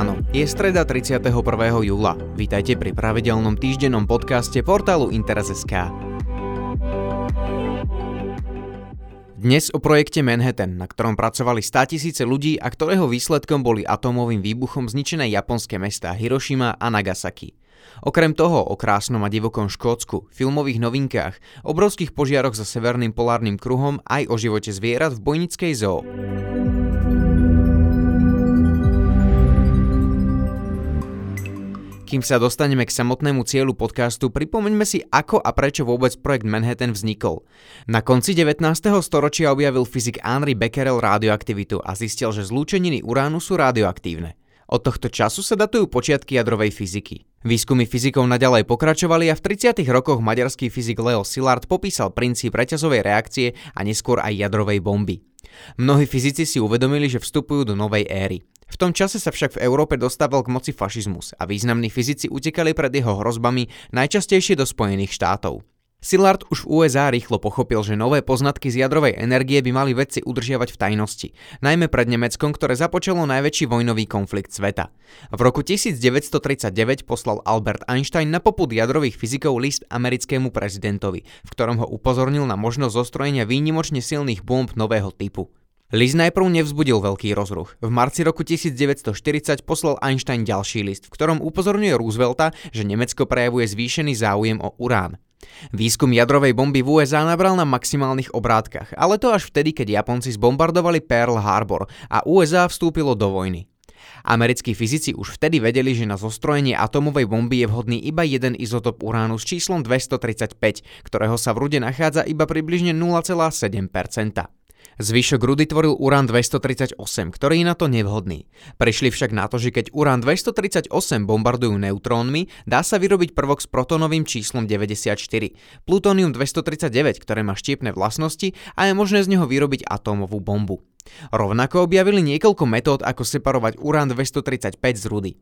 ráno. Je streda 31. júla. Vítajte pri pravidelnom týždennom podcaste portálu Interes.sk. Dnes o projekte Manhattan, na ktorom pracovali 100 tisíce ľudí a ktorého výsledkom boli atómovým výbuchom zničené japonské mestá Hiroshima a Nagasaki. Okrem toho o krásnom a divokom Škótsku, filmových novinkách, obrovských požiaroch za severným polárnym kruhom aj o živote zvierat v bojnickej zoo. Kým sa dostaneme k samotnému cieľu podcastu, pripomeňme si, ako a prečo vôbec projekt Manhattan vznikol. Na konci 19. storočia objavil fyzik Henry Becquerel radioaktivitu a zistil, že zlúčeniny uránu sú radioaktívne. Od tohto času sa datujú počiatky jadrovej fyziky. Výskumy fyzikov naďalej pokračovali a v 30. rokoch maďarský fyzik Leo Szilard popísal princíp reťazovej reakcie a neskôr aj jadrovej bomby. Mnohí fyzici si uvedomili, že vstupujú do novej éry. V tom čase sa však v Európe dostával k moci fašizmus a významní fyzici utekali pred jeho hrozbami najčastejšie do Spojených štátov. Szilard už v USA rýchlo pochopil, že nové poznatky z jadrovej energie by mali vedci udržiavať v tajnosti, najmä pred Nemeckom, ktoré započalo najväčší vojnový konflikt sveta. V roku 1939 poslal Albert Einstein na popud jadrových fyzikov list americkému prezidentovi, v ktorom ho upozornil na možnosť zostrojenia výnimočne silných bomb nového typu. List najprv nevzbudil veľký rozruch. V marci roku 1940 poslal Einstein ďalší list, v ktorom upozorňuje Roosevelta, že Nemecko prejavuje zvýšený záujem o urán. Výskum jadrovej bomby v USA nabral na maximálnych obrátkach, ale to až vtedy, keď Japonci zbombardovali Pearl Harbor a USA vstúpilo do vojny. Americkí fyzici už vtedy vedeli, že na zostrojenie atomovej bomby je vhodný iba jeden izotop uránu s číslom 235, ktorého sa v rude nachádza iba približne 0,7%. Zvyšok rudy tvoril urán 238, ktorý je na to nevhodný. Prišli však na to, že keď urán 238 bombardujú neutrónmi, dá sa vyrobiť prvok s protonovým číslom 94, plutónium 239, ktoré má štiepne vlastnosti a je možné z neho vyrobiť atómovú bombu. Rovnako objavili niekoľko metód, ako separovať urán 235 z rudy.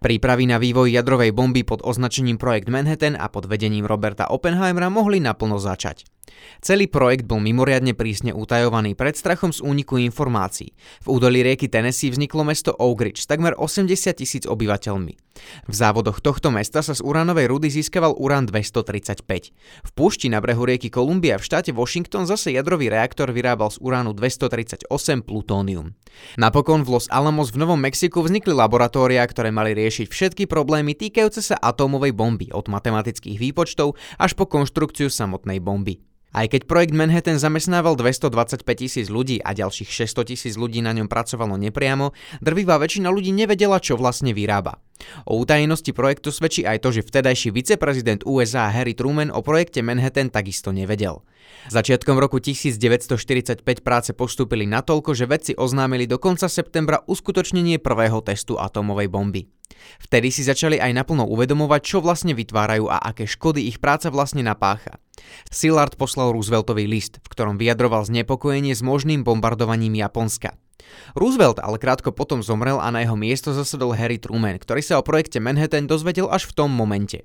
Prípravy na vývoj jadrovej bomby pod označením Projekt Manhattan a pod vedením Roberta Oppenheimera mohli naplno začať. Celý projekt bol mimoriadne prísne utajovaný pred strachom z úniku informácií. V údolí rieky Tennessee vzniklo mesto Oak Ridge s takmer 80 tisíc obyvateľmi. V závodoch tohto mesta sa z uránovej rudy získaval urán 235. V púšti na brehu rieky Kolumbia v štáte Washington zase jadrový reaktor vyrábal z uránu 238 plutónium. Napokon v Los Alamos v Novom Mexiku vznikli laboratória, ktoré mali riešiť všetky problémy týkajúce sa atómovej bomby od matematických výpočtov až po konštrukciu samotnej bomby. Aj keď projekt Manhattan zamestnával 225 tisíc ľudí a ďalších 600 tisíc ľudí na ňom pracovalo nepriamo, drvivá väčšina ľudí nevedela, čo vlastne vyrába. O utajenosti projektu svedčí aj to, že vtedajší viceprezident USA Harry Truman o projekte Manhattan takisto nevedel. Začiatkom roku 1945 práce postúpili natoľko, že vedci oznámili do konca septembra uskutočnenie prvého testu atómovej bomby. Vtedy si začali aj naplno uvedomovať, čo vlastne vytvárajú a aké škody ich práca vlastne napácha. Szilard poslal Rooseveltový list, v ktorom vyjadroval znepokojenie s možným bombardovaním Japonska. Roosevelt ale krátko potom zomrel a na jeho miesto zasadol Harry Truman, ktorý sa o projekte Manhattan dozvedel až v tom momente.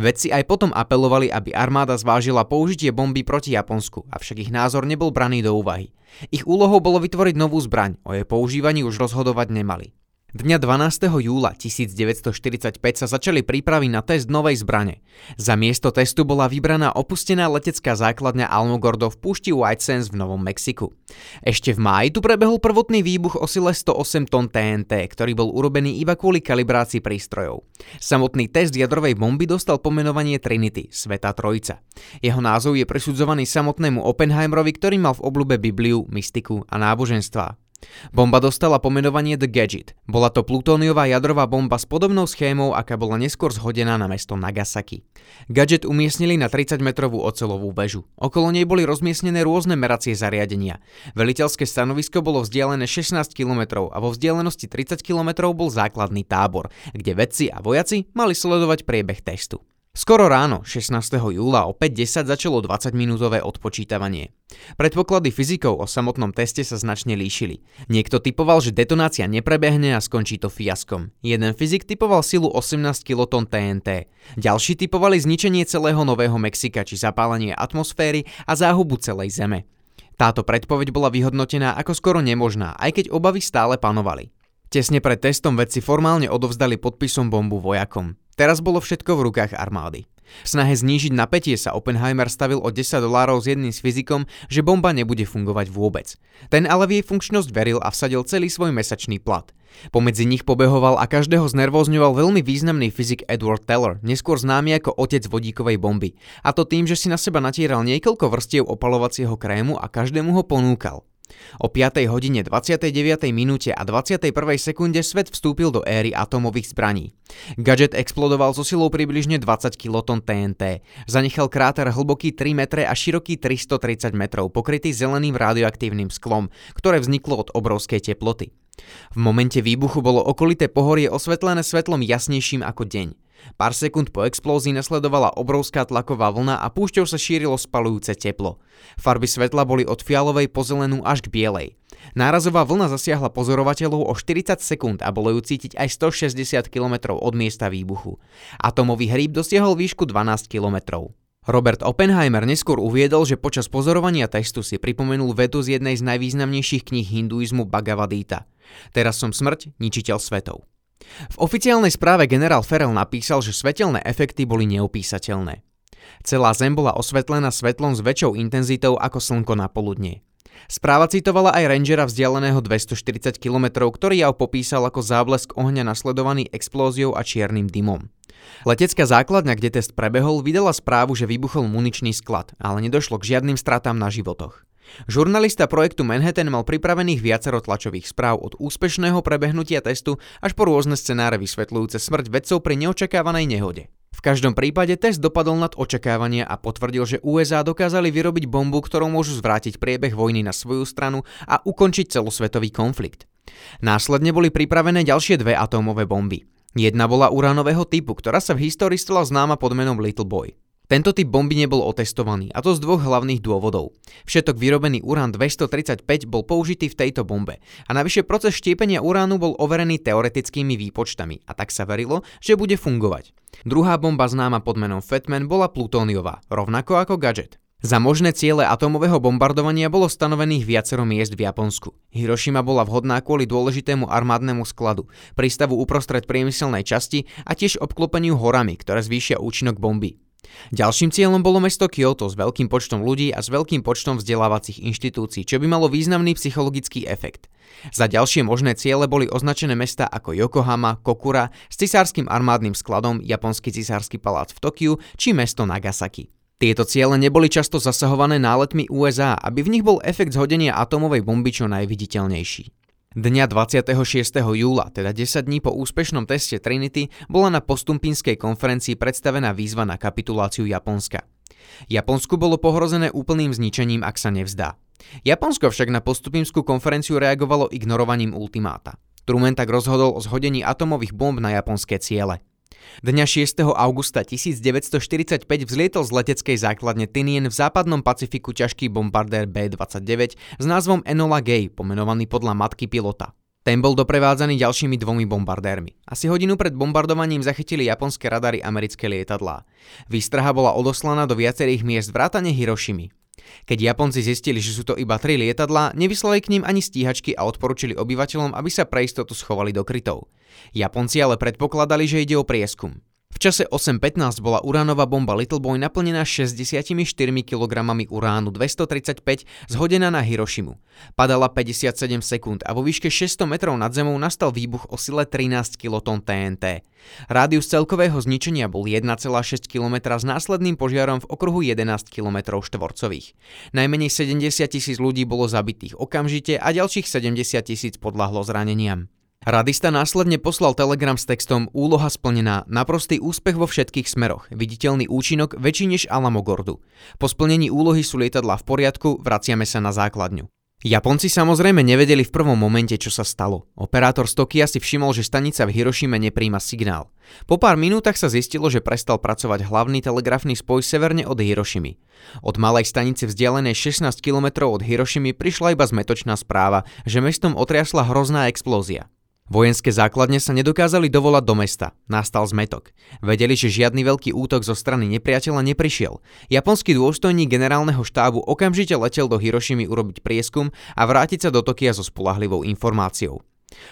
Vedci aj potom apelovali, aby armáda zvážila použitie bomby proti Japonsku, avšak ich názor nebol braný do úvahy. Ich úlohou bolo vytvoriť novú zbraň, o jej používaní už rozhodovať nemali. Dňa 12. júla 1945 sa začali prípravy na test novej zbrane. Za miesto testu bola vybraná opustená letecká základňa Almogordo v púšti White Sands v Novom Mexiku. Ešte v máji tu prebehol prvotný výbuch o sile 108 tón TNT, ktorý bol urobený iba kvôli kalibrácii prístrojov. Samotný test jadrovej bomby dostal pomenovanie Trinity, Sveta Trojica. Jeho názov je prisudzovaný samotnému Oppenheimerovi, ktorý mal v oblúbe Bibliu, mystiku a náboženstva. Bomba dostala pomenovanie The Gadget. Bola to plutóniová jadrová bomba s podobnou schémou, aká bola neskôr zhodená na mesto Nagasaki. Gadget umiestnili na 30-metrovú ocelovú väžu. Okolo nej boli rozmiestnené rôzne meracie zariadenia. Veliteľské stanovisko bolo vzdialené 16 km a vo vzdialenosti 30 km bol základný tábor, kde vedci a vojaci mali sledovať priebeh testu. Skoro ráno, 16. júla o 5.10 začalo 20-minútové odpočítavanie. Predpoklady fyzikov o samotnom teste sa značne líšili. Niekto typoval, že detonácia neprebehne a skončí to fiaskom. Jeden fyzik typoval silu 18 kiloton TNT. Ďalší typovali zničenie celého Nového Mexika či zapálenie atmosféry a záhubu celej Zeme. Táto predpoveď bola vyhodnotená ako skoro nemožná, aj keď obavy stále panovali. Tesne pred testom vedci formálne odovzdali podpisom bombu vojakom. Teraz bolo všetko v rukách armády. V snahe znížiť napätie sa Oppenheimer stavil o 10 dolárov s jedným s fyzikom, že bomba nebude fungovať vôbec. Ten ale v jej funkčnosť veril a vsadil celý svoj mesačný plat. Pomedzi nich pobehoval a každého znervozňoval veľmi významný fyzik Edward Teller, neskôr známy ako otec vodíkovej bomby. A to tým, že si na seba natieral niekoľko vrstiev opalovacieho krému a každému ho ponúkal. O 5. hodine 29. minúte a 21. sekunde svet vstúpil do éry atomových zbraní. Gadget explodoval so silou približne 20 kiloton TNT. Zanechal kráter hlboký 3 metre a široký 330 metrov, pokrytý zeleným radioaktívnym sklom, ktoré vzniklo od obrovskej teploty. V momente výbuchu bolo okolité pohorie osvetlené svetlom jasnejším ako deň. Pár sekúnd po explózii nasledovala obrovská tlaková vlna a púšťou sa šírilo spalujúce teplo. Farby svetla boli od fialovej po zelenú až k bielej. Nárazová vlna zasiahla pozorovateľov o 40 sekúnd a bolo ju cítiť aj 160 km od miesta výbuchu. Atomový hríb dosiahol výšku 12 km. Robert Oppenheimer neskôr uviedol, že počas pozorovania testu si pripomenul vetu z jednej z najvýznamnejších kníh hinduizmu Bhagavad Gita. Teraz som smrť, ničiteľ svetov. V oficiálnej správe generál Ferrell napísal, že svetelné efekty boli neopísateľné. Celá Zem bola osvetlená svetlom s väčšou intenzitou ako slnko na poludne. Správa citovala aj rangera vzdialeného 240 km, ktorý jav popísal ako záblesk ohňa nasledovaný explóziou a čiernym dymom. Letecká základňa, kde test prebehol, vydala správu, že vybuchol muničný sklad, ale nedošlo k žiadnym stratám na životoch. Žurnalista projektu Manhattan mal pripravených viacero tlačových správ od úspešného prebehnutia testu až po rôzne scenáre vysvetľujúce smrť vedcov pri neočakávanej nehode. V každom prípade test dopadol nad očakávania a potvrdil, že USA dokázali vyrobiť bombu, ktorou môžu zvrátiť priebeh vojny na svoju stranu a ukončiť celosvetový konflikt. Následne boli pripravené ďalšie dve atómové bomby. Jedna bola uránového typu, ktorá sa v histórii stala známa pod menom Little Boy. Tento typ bomby nebol otestovaný, a to z dvoch hlavných dôvodov. Všetok vyrobený urán 235 bol použitý v tejto bombe a navyše proces štiepenia uránu bol overený teoretickými výpočtami a tak sa verilo, že bude fungovať. Druhá bomba známa pod menom Fatman bola plutóniová, rovnako ako Gadget. Za možné ciele atómového bombardovania bolo stanovených viacero miest v Japonsku. Hirošima bola vhodná kvôli dôležitému armádnemu skladu, prístavu uprostred priemyselnej časti a tiež obklopeniu horami, ktoré zvýšia účinok bomby. Ďalším cieľom bolo mesto Kyoto s veľkým počtom ľudí a s veľkým počtom vzdelávacích inštitúcií, čo by malo významný psychologický efekt. Za ďalšie možné ciele boli označené mesta ako Yokohama, Kokura s cisárskym armádnym skladom, japonský cisársky palác v Tokiu či mesto Nagasaki. Tieto ciele neboli často zasahované náletmi USA, aby v nich bol efekt zhodenia atomovej bomby čo najviditeľnejší. Dňa 26. júla, teda 10 dní po úspešnom teste Trinity, bola na postumpinskej konferencii predstavená výzva na kapituláciu Japonska. Japonsku bolo pohrozené úplným zničením, ak sa nevzdá. Japonsko však na postupimskú konferenciu reagovalo ignorovaním ultimáta. Truman tak rozhodol o zhodení atomových bomb na japonské ciele. Dňa 6. augusta 1945 vzlietol z leteckej základne Tinien v západnom Pacifiku ťažký bombardér B-29 s názvom Enola Gay, pomenovaný podľa matky pilota. Ten bol doprevádzaný ďalšími dvomi bombardérmi. Asi hodinu pred bombardovaním zachytili japonské radary americké lietadlá. Výstraha bola odoslaná do viacerých miest vrátane Hirošimy. Keď Japonci zistili, že sú to iba tri lietadlá, nevyslali k ním ani stíhačky a odporúčili obyvateľom, aby sa pre istotu schovali do krytov. Japonci ale predpokladali, že ide o prieskum. V čase 8.15 bola uránová bomba Little Boy naplnená 64 kg uránu 235 zhodená na Hirošimu. Padala 57 sekúnd a vo výške 600 metrov nad zemou nastal výbuch o sile 13 kiloton TNT. Rádius celkového zničenia bol 1,6 km s následným požiarom v okruhu 11 km štvorcových. Najmenej 70 tisíc ľudí bolo zabitých okamžite a ďalších 70 tisíc podľahlo zraneniam. Radista následne poslal telegram s textom Úloha splnená, naprostý úspech vo všetkých smeroch, viditeľný účinok väčší než Alamogordu. Po splnení úlohy sú lietadla v poriadku, vraciame sa na základňu. Japonci samozrejme nevedeli v prvom momente, čo sa stalo. Operátor z Tokia si všimol, že stanica v Hirošime nepríjma signál. Po pár minútach sa zistilo, že prestal pracovať hlavný telegrafný spoj severne od Hirošimy. Od malej stanice vzdialenej 16 km od Hirošimy prišla iba zmetočná správa, že mestom otriasla hrozná explózia. Vojenské základne sa nedokázali dovolať do mesta. Nastal zmetok. Vedeli, že žiadny veľký útok zo strany nepriateľa neprišiel. Japonský dôstojník generálneho štábu okamžite letel do Hirošimy urobiť prieskum a vrátiť sa do Tokia so spolahlivou informáciou.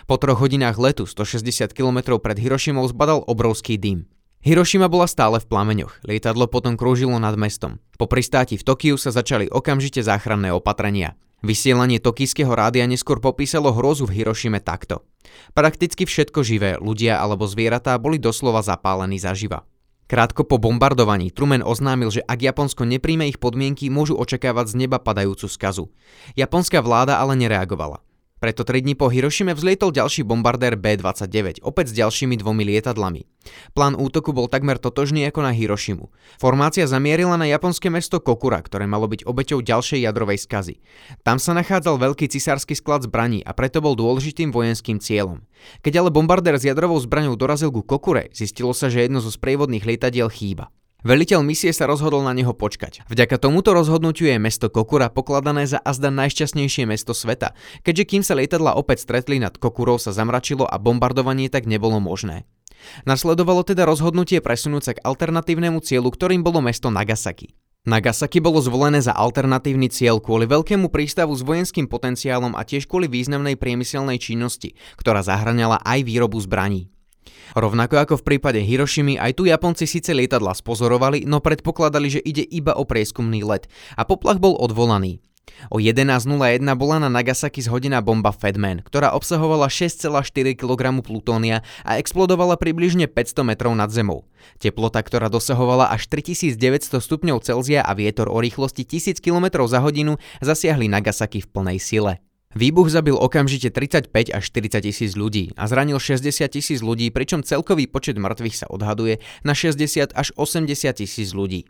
Po troch hodinách letu 160 km pred Hirošimou zbadal obrovský dým. Hirošima bola stále v plameňoch, lietadlo potom krúžilo nad mestom. Po pristáti v Tokiu sa začali okamžite záchranné opatrenia. Vysielanie tokijského rádia neskôr popísalo hrozu v Hirošime takto. Prakticky všetko živé, ľudia alebo zvieratá boli doslova zapálení zaživa. Krátko po bombardovaní Truman oznámil, že ak Japonsko nepríjme ich podmienky, môžu očakávať z neba padajúcu skazu. Japonská vláda ale nereagovala. Preto 3 dní po Hirošime vzlietol ďalší bombardér B-29, opäť s ďalšími dvomi lietadlami. Plán útoku bol takmer totožný ako na Hirošimu. Formácia zamierila na japonské mesto Kokura, ktoré malo byť obeťou ďalšej jadrovej skazy. Tam sa nachádzal veľký cisársky sklad zbraní a preto bol dôležitým vojenským cieľom. Keď ale bombardér s jadrovou zbraňou dorazil ku Kokure, zistilo sa, že jedno zo sprievodných lietadiel chýba. Veliteľ misie sa rozhodol na neho počkať. Vďaka tomuto rozhodnutiu je mesto Kokura pokladané za azda najšťastnejšie mesto sveta, keďže kým sa lietadla opäť stretli nad Kokurou sa zamračilo a bombardovanie tak nebolo možné. Nasledovalo teda rozhodnutie presunúť sa k alternatívnemu cieľu, ktorým bolo mesto Nagasaki. Nagasaki bolo zvolené za alternatívny cieľ kvôli veľkému prístavu s vojenským potenciálom a tiež kvôli významnej priemyselnej činnosti, ktorá zahraňala aj výrobu zbraní. Rovnako ako v prípade Hirošimy, aj tu Japonci síce lietadla spozorovali, no predpokladali, že ide iba o prieskumný let a poplach bol odvolaný. O 11.01 bola na Nagasaki zhodená bomba Fedman, ktorá obsahovala 6,4 kg plutónia a explodovala približne 500 metrov nad zemou. Teplota, ktorá dosahovala až 3900 stupňov Celzia a vietor o rýchlosti 1000 km za hodinu zasiahli Nagasaki v plnej sile. Výbuch zabil okamžite 35 až 40 tisíc ľudí a zranil 60 tisíc ľudí, pričom celkový počet mŕtvych sa odhaduje na 60 až 80 tisíc ľudí.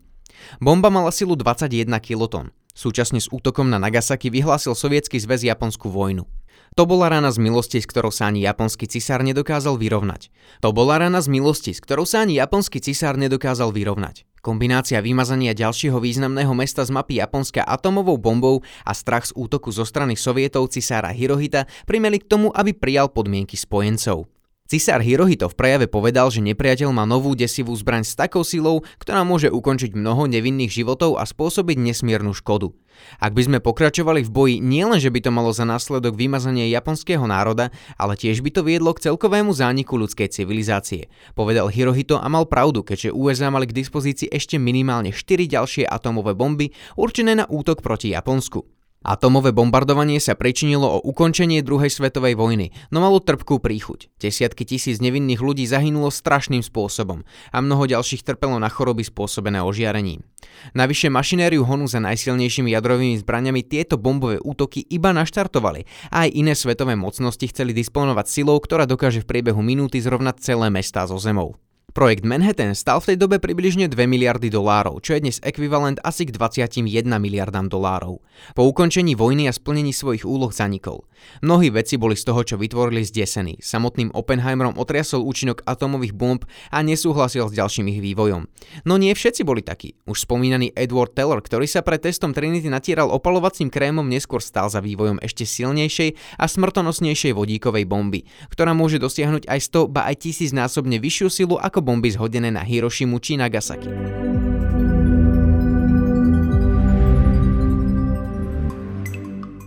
Bomba mala silu 21 kiloton. Súčasne s útokom na Nagasaki vyhlásil Sovietsky zväz Japonskú vojnu. To bola rana z milosti, s ktorou sa ani japonský cisár nedokázal vyrovnať. To bola rana z milosti, s ktorou sa ani japonský cisár nedokázal vyrovnať. Kombinácia vymazania ďalšieho významného mesta z mapy Japonska atomovou bombou a strach z útoku zo strany sovietov cisára Hirohita primeli k tomu, aby prijal podmienky spojencov. Cisár Hirohito v prejave povedal, že nepriateľ má novú desivú zbraň s takou silou, ktorá môže ukončiť mnoho nevinných životov a spôsobiť nesmiernu škodu. Ak by sme pokračovali v boji, nielen, že by to malo za následok vymazanie japonského národa, ale tiež by to viedlo k celkovému zániku ľudskej civilizácie. Povedal Hirohito a mal pravdu, keďže USA mali k dispozícii ešte minimálne 4 ďalšie atomové bomby určené na útok proti Japonsku. Atomové bombardovanie sa pričinilo o ukončenie druhej svetovej vojny, no malo trpkú príchuť. Desiatky tisíc nevinných ľudí zahynulo strašným spôsobom a mnoho ďalších trpelo na choroby spôsobené ožiarením. Navyše mašinériu honu za najsilnejšími jadrovými zbraniami tieto bombové útoky iba naštartovali a aj iné svetové mocnosti chceli disponovať silou, ktorá dokáže v priebehu minúty zrovnať celé mestá so zemou. Projekt Manhattan stal v tej dobe približne 2 miliardy dolárov, čo je dnes ekvivalent asi k 21 miliardám dolárov. Po ukončení vojny a splnení svojich úloh zanikol. Mnohí veci boli z toho, čo vytvorili zdesení. Samotným Oppenheimerom otriasol účinok atomových bomb a nesúhlasil s ďalším ich vývojom. No nie všetci boli takí. Už spomínaný Edward Teller, ktorý sa pred testom Trinity natieral opalovacím krémom, neskôr stál za vývojom ešte silnejšej a smrtonosnejšej vodíkovej bomby, ktorá môže dosiahnuť aj 100 ba aj 1000 násobne vyššiu silu ako bomby zhodené na Hirošimu či Nagasaki.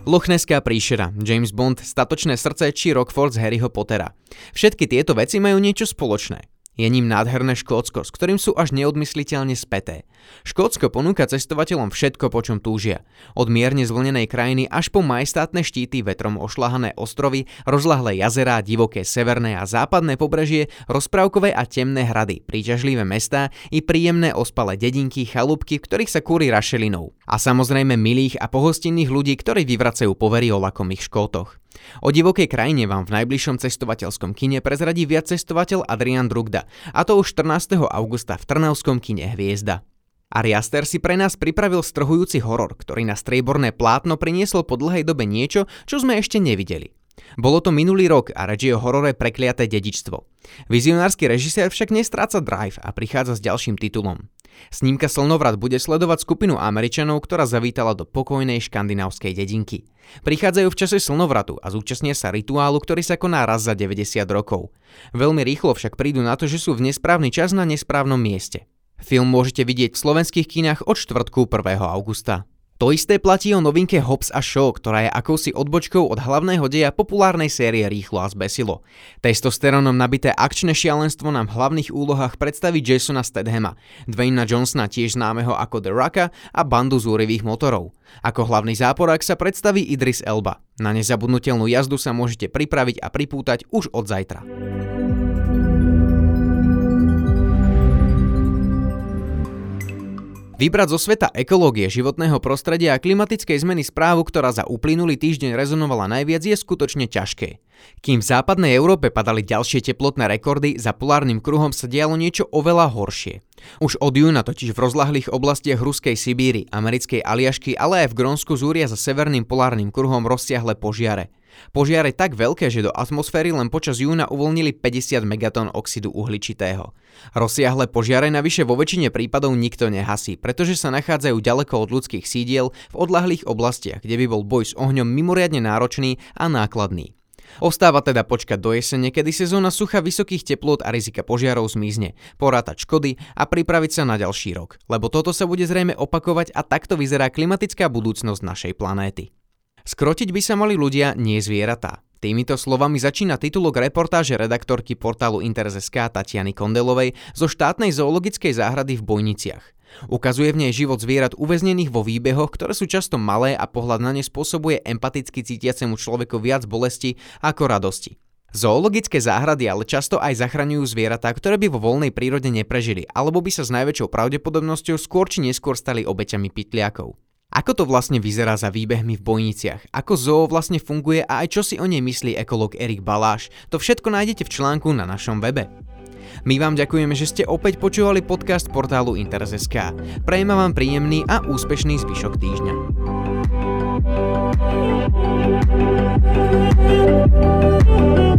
Lochneská príšera, James Bond, Statočné srdce či Rockford z Harryho Pottera. Všetky tieto veci majú niečo spoločné. Je ním nádherné Škótsko, s ktorým sú až neodmysliteľne späté. Škótsko ponúka cestovateľom všetko, po čom túžia. Od mierne zvlnenej krajiny až po majestátne štíty vetrom ošlahané ostrovy, rozlahlé jazerá, divoké severné a západné pobrežie, rozprávkové a temné hrady, príťažlivé mestá i príjemné ospalé dedinky, chalúbky, v ktorých sa kúri rašelinou. A samozrejme milých a pohostinných ľudí, ktorí vyvracajú povery o lakomých Škótoch. O divokej krajine vám v najbližšom cestovateľskom kine prezradí viac cestovateľ Adrian Drugda, a to už 14. augusta v Trnavskom kine Hviezda. Ari Aster si pre nás pripravil strhujúci horor, ktorý na strieborné plátno priniesol po dlhej dobe niečo, čo sme ešte nevideli. Bolo to minulý rok a je o horore Prekliaté dedičstvo. Vizionársky režisér však nestráca drive a prichádza s ďalším titulom. Snímka Slnovrat bude sledovať skupinu Američanov, ktorá zavítala do pokojnej škandinávskej dedinky. Prichádzajú v čase slnovratu a zúčastnia sa rituálu, ktorý sa koná raz za 90 rokov. Veľmi rýchlo však prídu na to, že sú v nesprávny čas na nesprávnom mieste. Film môžete vidieť v slovenských kinách od štvrtku 1. augusta. To isté platí o novinke Hobbs a Shaw, ktorá je akousi odbočkou od hlavného deja populárnej série Rýchlo a zbesilo. Testosterónom nabité akčné šialenstvo nám v hlavných úlohách predstaví Jasona Stedhama, Dwayna Johnsona tiež známeho ako The Rocka a bandu zúrivých motorov. Ako hlavný záporák sa predstaví Idris Elba. Na nezabudnutelnú jazdu sa môžete pripraviť a pripútať už od zajtra. Vybrať zo sveta ekológie, životného prostredia a klimatickej zmeny správu, ktorá za uplynulý týždeň rezonovala najviac, je skutočne ťažké. Kým v západnej Európe padali ďalšie teplotné rekordy, za polárnym kruhom sa dialo niečo oveľa horšie. Už od júna totiž v rozlahlých oblastiach ruskej Sibíry, americkej Aliašky, ale aj v Grónsku zúria za severným polárnym kruhom rozsiahle požiare. Požiare tak veľké, že do atmosféry len počas júna uvoľnili 50 megatón oxidu uhličitého. Rozsiahle požiare navyše vo väčšine prípadov nikto nehasí, pretože sa nachádzajú ďaleko od ľudských sídiel v odlahlých oblastiach, kde by bol boj s ohňom mimoriadne náročný a nákladný. Ostáva teda počkať do jesene, kedy sezóna sucha vysokých teplôt a rizika požiarov zmizne, porátať škody a pripraviť sa na ďalší rok, lebo toto sa bude zrejme opakovať a takto vyzerá klimatická budúcnosť našej planéty. Skrotiť by sa mali ľudia, nie zvieratá. Týmito slovami začína titulok reportáže redaktorky portálu Interes.sk Tatiany Kondelovej zo štátnej zoologickej záhrady v Bojniciach. Ukazuje v nej život zvierat uväznených vo výbehoch, ktoré sú často malé a pohľad na ne spôsobuje empaticky cítiacemu človeku viac bolesti ako radosti. Zoologické záhrady ale často aj zachraňujú zvieratá, ktoré by vo voľnej prírode neprežili, alebo by sa s najväčšou pravdepodobnosťou skôr či neskôr stali obeťami pytliakov. Ako to vlastne vyzerá za výbehmi v bojniciach? Ako zoo vlastne funguje a aj čo si o nej myslí ekológ Erik Baláš? To všetko nájdete v článku na našom webe. My vám ďakujeme, že ste opäť počúvali podcast portálu Interes.sk. Prejme vám príjemný a úspešný zvyšok týždňa. thank you